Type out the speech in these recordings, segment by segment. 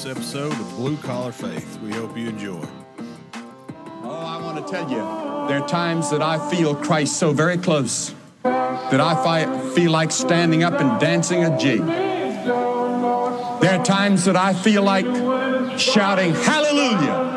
This episode of Blue Collar Faith. We hope you enjoy. Oh, I want to tell you, there are times that I feel Christ so very close that I fi- feel like standing up and dancing a jig. There are times that I feel like shouting, Hallelujah.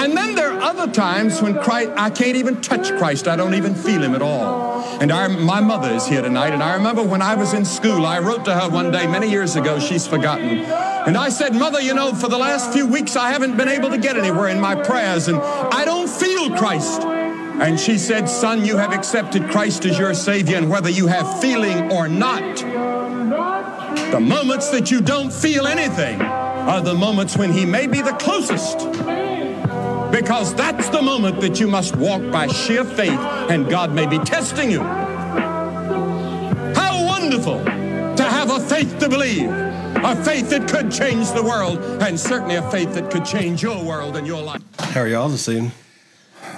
And then there are other times when Christ, I can't even touch Christ. I don't even feel him at all. And my mother is here tonight. And I remember when I was in school, I wrote to her one day many years ago. She's forgotten. And I said, Mother, you know, for the last few weeks, I haven't been able to get anywhere in my prayers, and I don't feel Christ. And she said, Son, you have accepted Christ as your Savior, and whether you have feeling or not, the moments that you don't feel anything are the moments when He may be the closest. Because that's the moment that you must walk by sheer faith, and God may be testing you. How wonderful to have a faith to believe, a faith that could change the world, and certainly a faith that could change your world and your life. How are y'all this evening?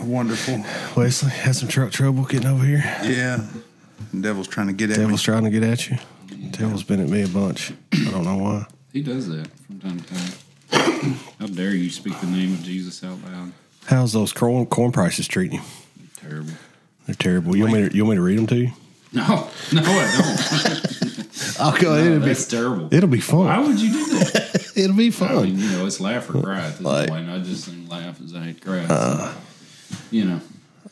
Wonderful. Wesley had some truck trouble getting over here. Yeah. The devil's trying to get at me. Devil's me. trying to get at you. Devil's been at me a bunch. I don't know why. He does that from time to time. How dare you speak the name of Jesus out loud? How's those corn corn prices treating you? Terrible. They're terrible. You want me to, you want me to read them to you? No, no, I don't. I'll go. No, it'll be that's terrible. it'll be fun. Why would you do that? It'll be I fun. mean, you know, it's laugh or cry at this Like- point. I just think laugh as I hate cry. Uh. so, you know,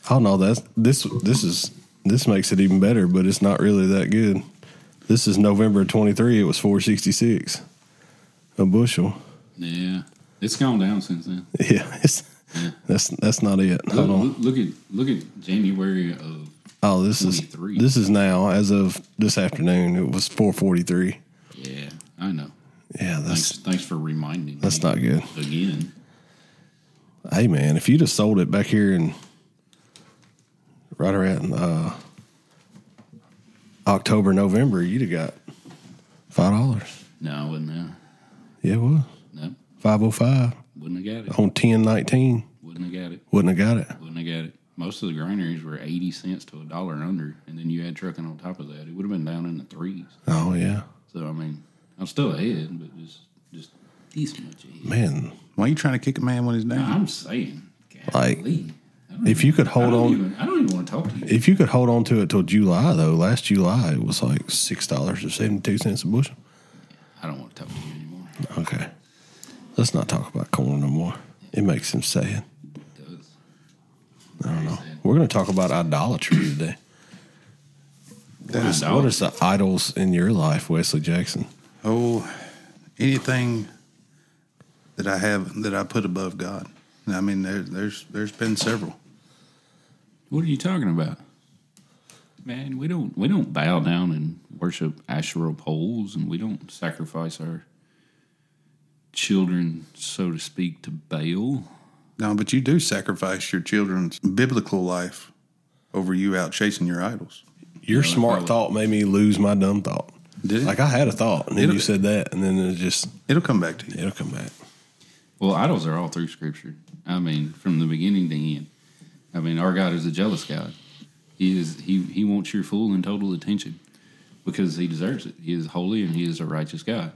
Oh no, that's this this is this makes it even better, but it's not really that good. This is November twenty three. It was four sixty six a bushel. Yeah, it's gone down since then. Yeah, it's, that's that's not it. Hold Look, on. look, look at look at January of Oh, this is this is now as of this afternoon. It was four forty three. yeah. I know. Yeah, Thanks, that's thanks for reminding. that's not good. Again, hey man. If you'd have sold it back here in right around uh, October November, you'd have got five dollars. no, I wouldn't have. Yeah, No, five oh five wouldn't have got it. on ten nineteen. Wouldn't have got it. Wouldn't have got it. Wouldn't have got it. Most of the granaries were eighty cents to a dollar under, and then you had trucking on top of that. It would have been down in the threes. Oh yeah, So I mean, I'm still ahead, but just just this much ahead. man. Why are you trying to kick a man when he's down? I'm saying, Like, golly. I if you could hold don't on- even, I don't even want to talk to you. If you could hold on to it till July, though, last July it was like six dollars or seventy two cents a bushel. I don't want to talk to you anymore. Okay, let's not talk about corn no more. It makes him sad. It does. I don't know. We're going to talk about idolatry today. What is, what is the idols in your life, Wesley Jackson? Oh, anything that I have that I put above God. I mean, there, there's there's been several. What are you talking about? Man, we don't we don't bow down and worship Asherah poles, and we don't sacrifice our children, so to speak, to Baal. No, but you do sacrifice your children's biblical life over you out chasing your idols. Your Yeah, smart like- thought made me lose my dumb thought. Did it? Like I had a thought, and then It'll- you said that, and then it just It'll come back to you. it'll come back. Well, idols are all through Scripture. I mean, from the beginning to end. I mean, our God is a jealous God. He is he he wants your full and total attention because he deserves it. He is holy and he is a righteous God.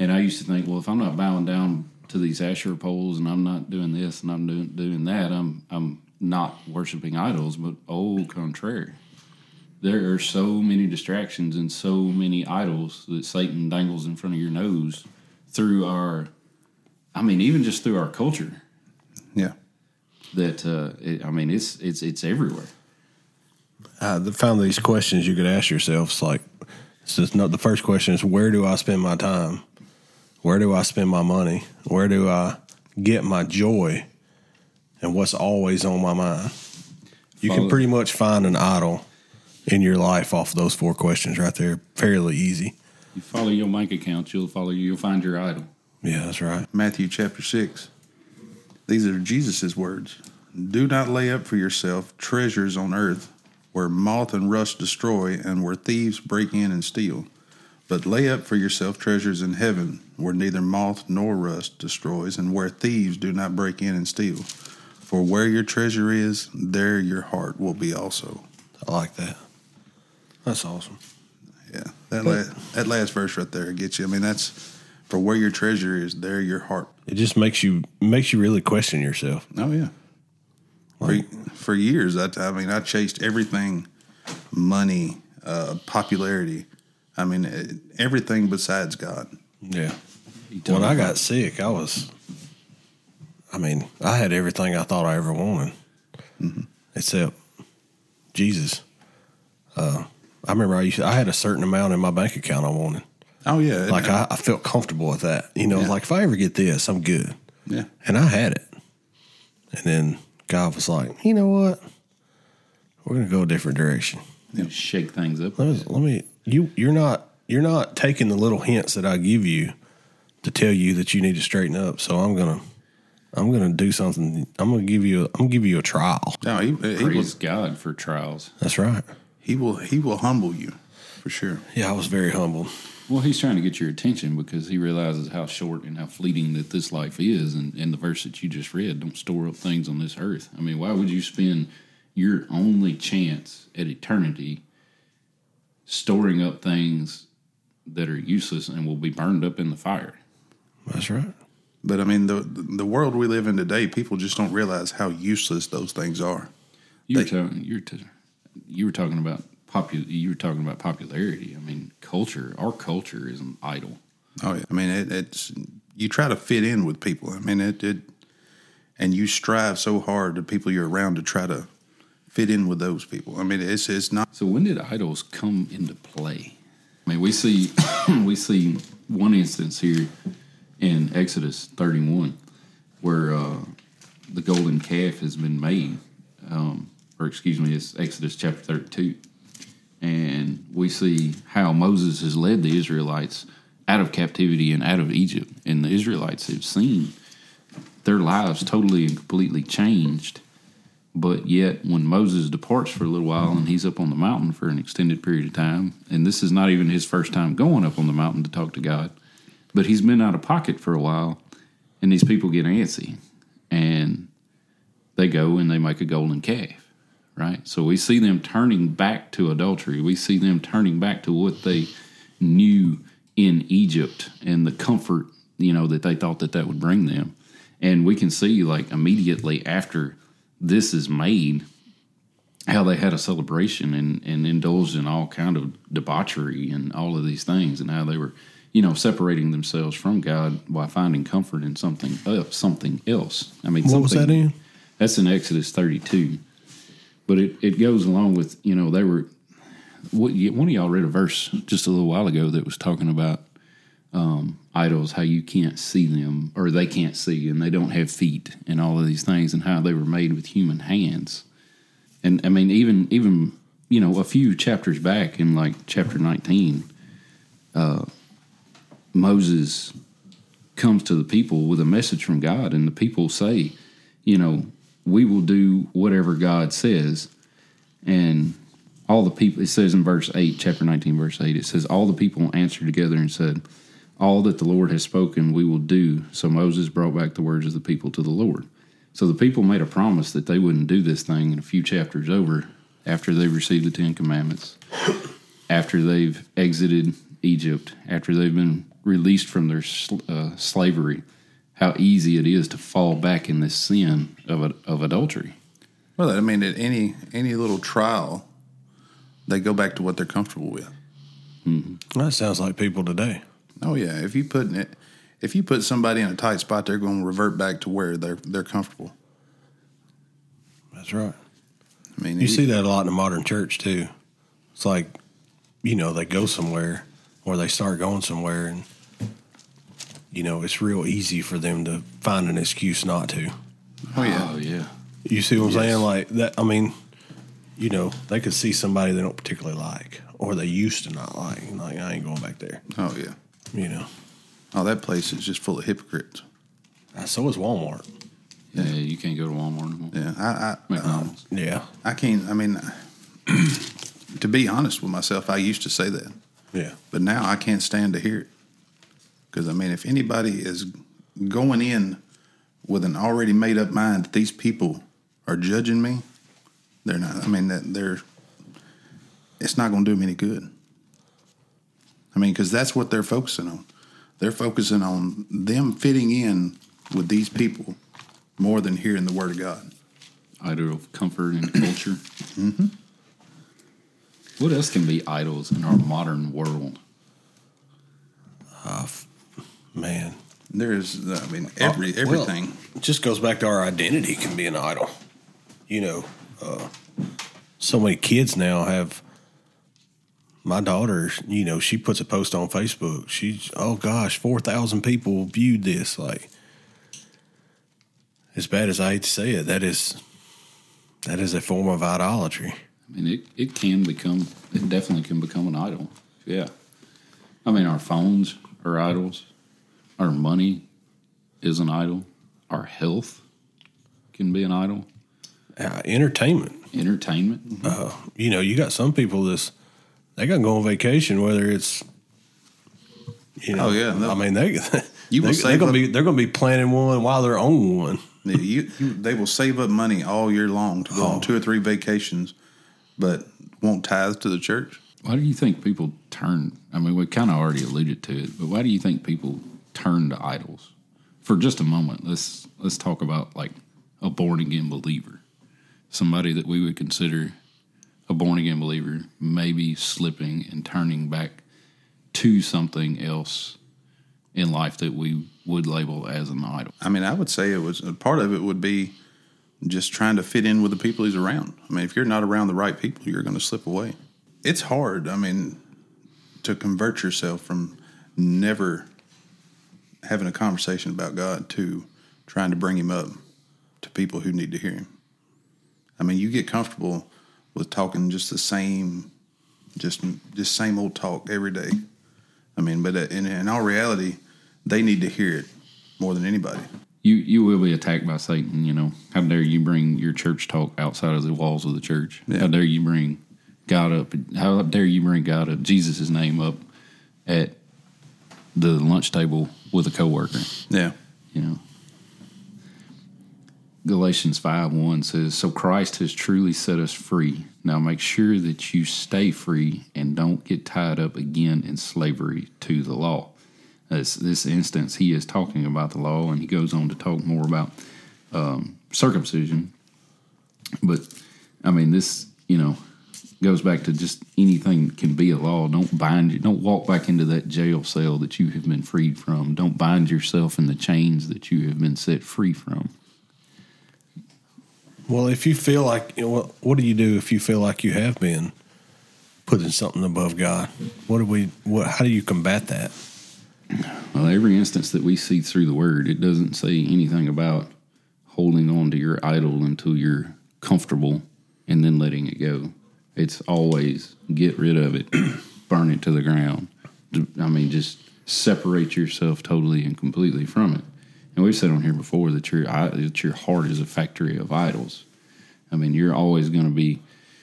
And I used to think, well, if I'm not bowing down to these Asherah poles and I'm not doing this and I'm doing doing that, I'm I'm not worshiping idols. But oh, contrary, there are so many distractions and so many idols that Satan dangles in front of your nose through our I mean, even just through our culture, Yeah. that uh, it, I mean, it's it's it's everywhere. I found these questions you could ask yourself. It's like, it's just not the first question is where do I spend my time? Where do I spend my money? Where do I get my joy? And what's always on my mind? You can pretty much find an idol in your life off of those four questions right there, fairly easy. You follow your bank account, you'll follow you'll find your idol. Yeah, that's right. Matthew chapter 6. These are Jesus' words. Do not lay up for yourself treasures on earth where moth and rust destroy and where thieves break in and steal. But lay up for yourself treasures in heaven where neither moth nor rust destroys and where thieves do not break in and steal. For where your treasure is, there your heart will be also. I like that. That's awesome. Yeah. That la- that last verse right there gets you. I mean, that's for where your treasure is, there your heart. It just makes you makes you really question yourself. Oh yeah. For for years, I, I mean, I chased everything, money, uh, popularity. I mean, everything besides God. Yeah. When I got sick, I was. I mean, I had everything I thought I ever wanted, except Jesus. Uh, I remember I used I had a certain amount in my bank account I wanted. Oh yeah, Like I, I felt comfortable with that. You know, Yeah. like if I ever get this, I'm good. yeah, And I had it. And then God was like, you know what? We're gonna go a different direction. you shake things up. Let me, let me you you're not you're not taking the little hints that I give you to tell you that you need to straighten up. So I'm gonna I'm gonna do something. I'm gonna give you a, I'm gonna give you a trial. no, he, he will Praise God for trials. That's right. he will he will humble you for sure. Yeah, I was very humble. Well, he's trying to get your attention because he realizes how short and how fleeting that this life is. And, and the verse that you just read, don't store up things on this earth. I mean, why would you spend your only chance at eternity storing up things that are useless and will be burned up in the fire? That's right. But I mean, the the world we live in today, people just don't realize how useless those things are. You were They- talking. You were, t- you were talking about popu- You were talking about popularity. I mean, culture. Our culture is an idol. Oh yeah, I mean, it, it's you try to fit in with people. I mean, it, it and you strive so hard to people you're around to try to fit in with those people. I mean, it's it's not. So when did idols come into play? I mean, we see we see one instance here in Exodus 31 where uh, the golden calf has been made, um, or excuse me, it's Exodus chapter 32, and we see how Moses has led the Israelites out of captivity and out of Egypt, and the Israelites have seen their lives totally and completely changed. But yet, when Moses departs for a little while and he's up on the mountain for an extended period of time, and this is not even his first time going up on the mountain to talk to God, but he's been out of pocket for a while, and these people get antsy and they go and they make a golden calf, right? So we see them turning back to idolatry. We see them turning back to what they knew in Egypt and the comfort, you know, that they thought that that would bring them. And we can see like immediately after this is made, how they had a celebration and, and indulged in all kind of debauchery and all of these things, and how they were, you know, separating themselves from God by finding comfort in something uh, something else. I mean, What was that in? That's in Exodus thirty two, but it, it goes along with you know they were. What one of y'all read a verse just a little while ago that was talking about um, idols, how you can't see them or they can't see and they don't have feet and all of these things, and how they were made with human hands. And I mean, even even you know a few chapters back in like chapter nineteen, uh, Moses comes to the people with a message from God, and the people say, you know, we will do whatever God says, and all the people. It says in verse eight, chapter nineteen, verse eight, it says all the people answered together and said, all that the Lord has spoken, we will do. So Moses brought back the words of the people to the Lord. So the people made a promise that they wouldn't do this thing in a few chapters over after they've received the Ten Commandments, after they've exited Egypt, after they've been released from their uh, slavery, how easy it is to fall back in this sin of, of idolatry. Well, I mean, at any any little trial, they go back to what they're comfortable with. That sounds like people today. Oh yeah, if you put it, if you put somebody in a tight spot, they're going to revert back to where they're they're comfortable. That's right. I mean, You see that a lot in the modern church too. It's like, you know, they go somewhere or they start going somewhere and you know, it's real easy for them to find an excuse not to. Oh yeah, Oh, yeah. You see what I'm saying? Like that I mean, you know, they could see somebody they don't particularly like or they used to not like. and Like I ain't going back there. oh yeah. You know. Oh, that place is just full of hypocrites. Uh, So is Walmart. Yeah, you can't go to Walmart anymore. Yeah, I I, um, McDonald's. Yeah. I can't. I mean, to be honest with myself, I used to say that, Yeah. but now I can't stand to hear it. Because I mean, if anybody is going in with an already made up mind that these people are judging me, they're not. I mean, that they're. It's not going to do them any good. I mean, because that's what they're focusing on. They're focusing on them fitting in with these people more than hearing the word of God. idol of comfort and culture. mm-hmm. What else can be idols in our modern world? Man, There's, I mean, every Uh, well, everything. it just goes back to our identity can be an idol. You know, uh, so many kids now have. My daughter, you know, she puts a post on Facebook. She's, oh gosh, 4,000 people viewed this. Like, as bad as I hate to say it, that is, that is a form of idolatry. I mean, it, it can become, it definitely can become an idol. Yeah. I mean, our phones are idols. Our money is an idol. Our health can be an idol. Uh, entertainment. Entertainment. you know, you got some people that's they got to go on vacation, whether it's you know, Oh, yeah, they'll- I mean they You will they, save they're gonna up- be they're gonna be planning one while they're on one. Yeah, you, you, they will save up money all year long to go Oh. on two or three vacations, but won't tithe to the church. Why do you think people turn? I mean, we kind of already alluded to it, but why do you think people turn to idols? For just a moment, let's let's talk about like a born again believer, somebody that we would consider a born again believer, maybe slipping and turning back to something else in life that we would label as an idol. I mean, I would say it was a part of it would be just trying to fit in with the people he's around. I mean, if you're not around the right people, you're going to slip away. It's hard. I mean, to convert yourself from never having a conversation about God to trying to bring him up to people who need to hear him. I mean, you get comfortable with talking just the same, just just same old talk every day. I mean, but uh, in, in all reality, they need to hear it more than anybody. You you will be attacked by Satan. You know how dare you bring your church talk outside of the walls of the church? Yeah. How dare you bring God up? How dare you bring God up Jesus' name up at the lunch table with a coworker? Yeah. You know. Galatians 5 1 says, So Christ has truly set us free. Now make sure that you stay free and don't get tied up again in slavery to the law. This, this instance, he is talking about the law, and he goes on to talk more about um, circumcision. But, I mean, this, you know, goes back to just anything can be a law. Don't bind you. Don't walk back into that jail cell that you have been freed from. Don't bind yourself in the chains that you have been set free from. Well, if you feel like you know, what, what do you do if you feel like you have been putting something above God? What do we? What? How do you combat that? Well, every instance that we see through the word, it doesn't say anything about holding on to your idol until you're comfortable and then letting it go. It's always get rid of it, burn it to the ground. I mean, just separate yourself totally and completely from it. And we've said on here before that your that your heart is a factory of idols. I mean, you're always going to be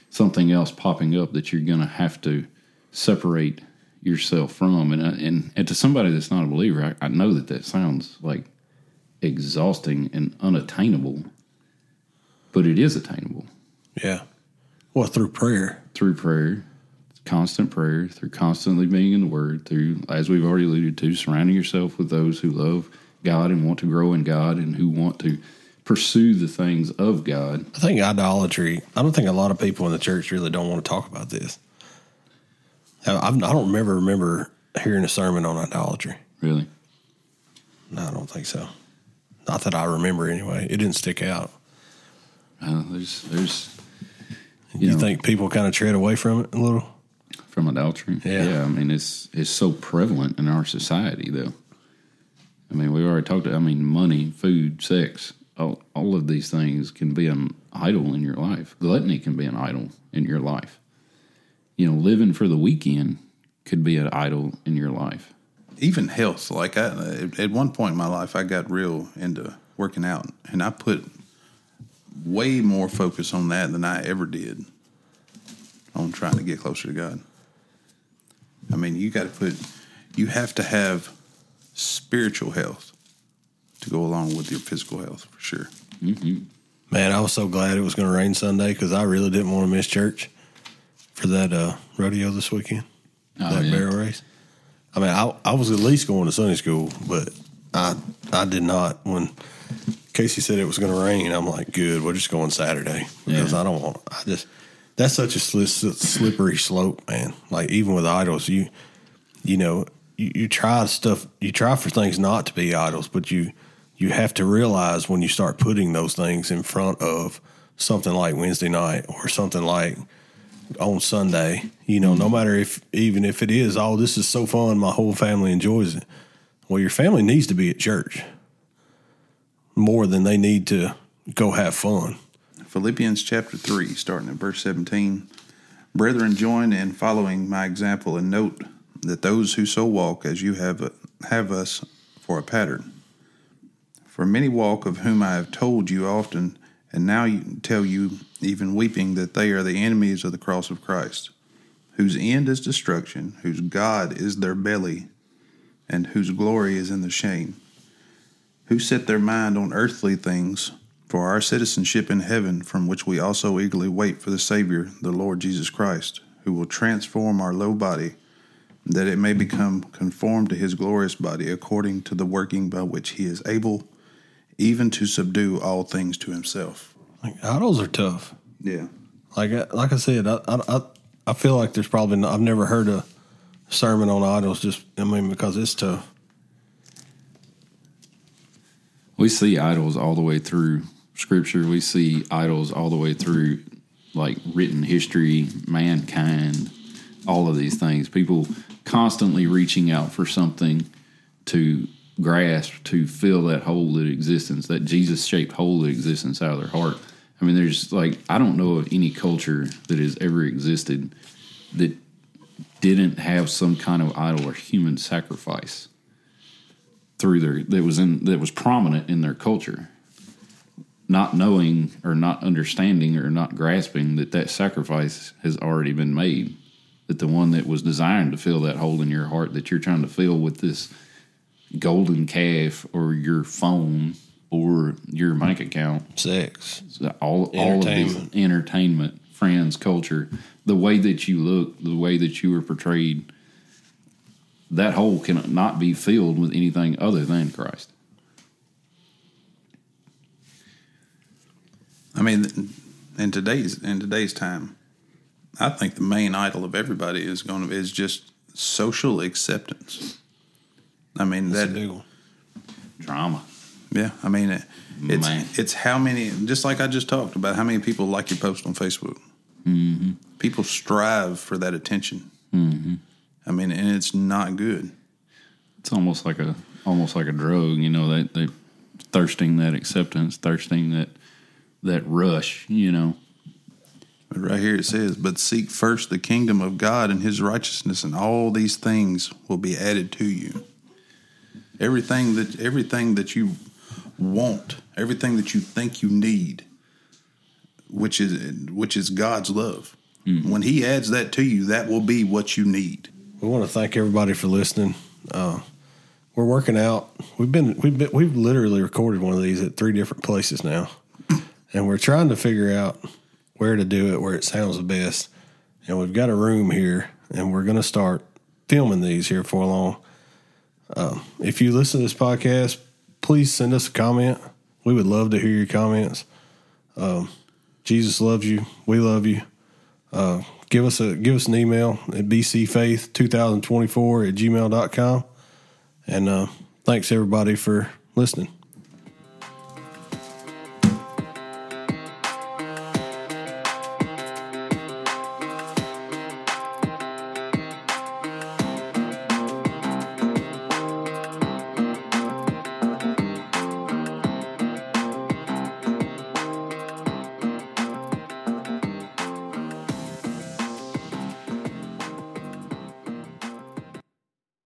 something else popping up that you're going to have to separate yourself from. And, uh, and and to somebody that's not a believer, I, I know that that sounds like exhausting and unattainable, but it is attainable Yeah. Well, through prayer. through prayer, constant prayer, through constantly being in the Word, through, as we've already alluded to, surrounding yourself with those who love God and want to grow in God and who want to pursue the things of God. I think idolatry. I don't think a lot of people in the church really don't want to talk about this. I, don't remember remember hearing a sermon on idolatry. Really, No, I don't think so. Not that I remember anyway. It didn't stick out. uh, there's there's You, know, think people kind of tread away from it a little? from idolatry. Yeah. I mean, it's it's so prevalent in our society, though. I mean, we already talked. I mean, money, food, sex, all, all of these things can be an idol in your life. Gluttony can be an idol in your life. You know, living for the weekend could be an idol in your life. Even health. Like I, at one point in my life, I got real into working out, and I put way more focus on that than I ever did on trying to get closer to God. I mean, you got to put, you have to have spiritual health to go along with your physical health for sure. Man, I was so glad it was going to rain Sunday because I really didn't want to miss church for that uh, rodeo this weekend, Oh, that yeah. barrel race. I mean, I, I was at least going to Sunday school, but I I did not. When Casey said it was going to rain, I'm like, good, we're just going Saturday because Yeah. I don't want. I just that's such a sli- slippery slope, man. Like even with idols, you you know you, you try stuff, you try for things not to be idols, but you you have to realize when you start putting those things in front of something like Wednesday night or something like on Sunday, you know, no matter if even if it is, oh, this is so fun, my whole family enjoys it. Well, your family needs to be at church more than they need to go have fun. Philippians chapter 3, starting at verse 17. Brethren, join in following my example and note that those who so walk as you have, have us for a pattern. For many walk of whom I have told you often, and now tell you, even weeping, that they are the enemies of the cross of Christ, whose end is destruction, whose God is their belly, and whose glory is in the shame who set their mind on earthly things for our citizenship in heaven, from which we also eagerly wait for the Savior, the Lord Jesus Christ, who will transform our low body, that it may become conformed to his glorious body, according to the working by which he is able even to subdue all things to himself. Like idols are tough. Yeah. Like I- like I said, I I I- I feel like there's probably not, I've never heard a sermon on idols. Just I mean because it's tough. We see idols all the way through scripture. We see idols all the way through like written history, mankind, all of these things. People constantly reaching out for something to grasp to fill that hole that existence, that Jesus shaped hole that existence out of their heart. I mean, there's like, I don't know of any culture that has ever existed that didn't have some kind of idol or human sacrifice through their that was in that was prominent in their culture not knowing or not understanding or not grasping that that sacrifice has already been made that the one that was designed to fill that hole in your heart that you're trying to fill with this golden calf or your phone or your bank account Sex. all all of these Entertainment. entertainment friends culture the way that you look the way that you are portrayed that hole cannot be filled with anything other than christ I mean, in today's in today's time, I think the main idol of everybody is going to is just social acceptance. I mean That's a that big one. drama Yeah, I mean it, it's Man. it's how many just like I just talked about how many people like your post on Facebook. Mm-hmm. People strive for that attention. Mm-hmm. I mean, and it's not good. it's almost like a almost like a drug you know they they thirsting that acceptance thirsting that that rush you know But right here it says, "But seek first the kingdom of God and His righteousness, and all these things will be added to you." Everything that everything that you want, everything that you think you need, which is which is God's love. When He adds that to you, that will be what you need. We want to thank everybody for listening. Uh, we're working out. We've been we've been we've literally recorded one of these at three different places now, and we're trying to figure out where to do it where it sounds the best. And we've got a room here, and we're going to start filming these here for long. Um, if you listen to this podcast, please send us a comment. We would love to hear your comments. Um, Jesus loves you. We love you Uh, give us a give us an email at bcfaith2024 at gmail.com and uh, thanks everybody for listening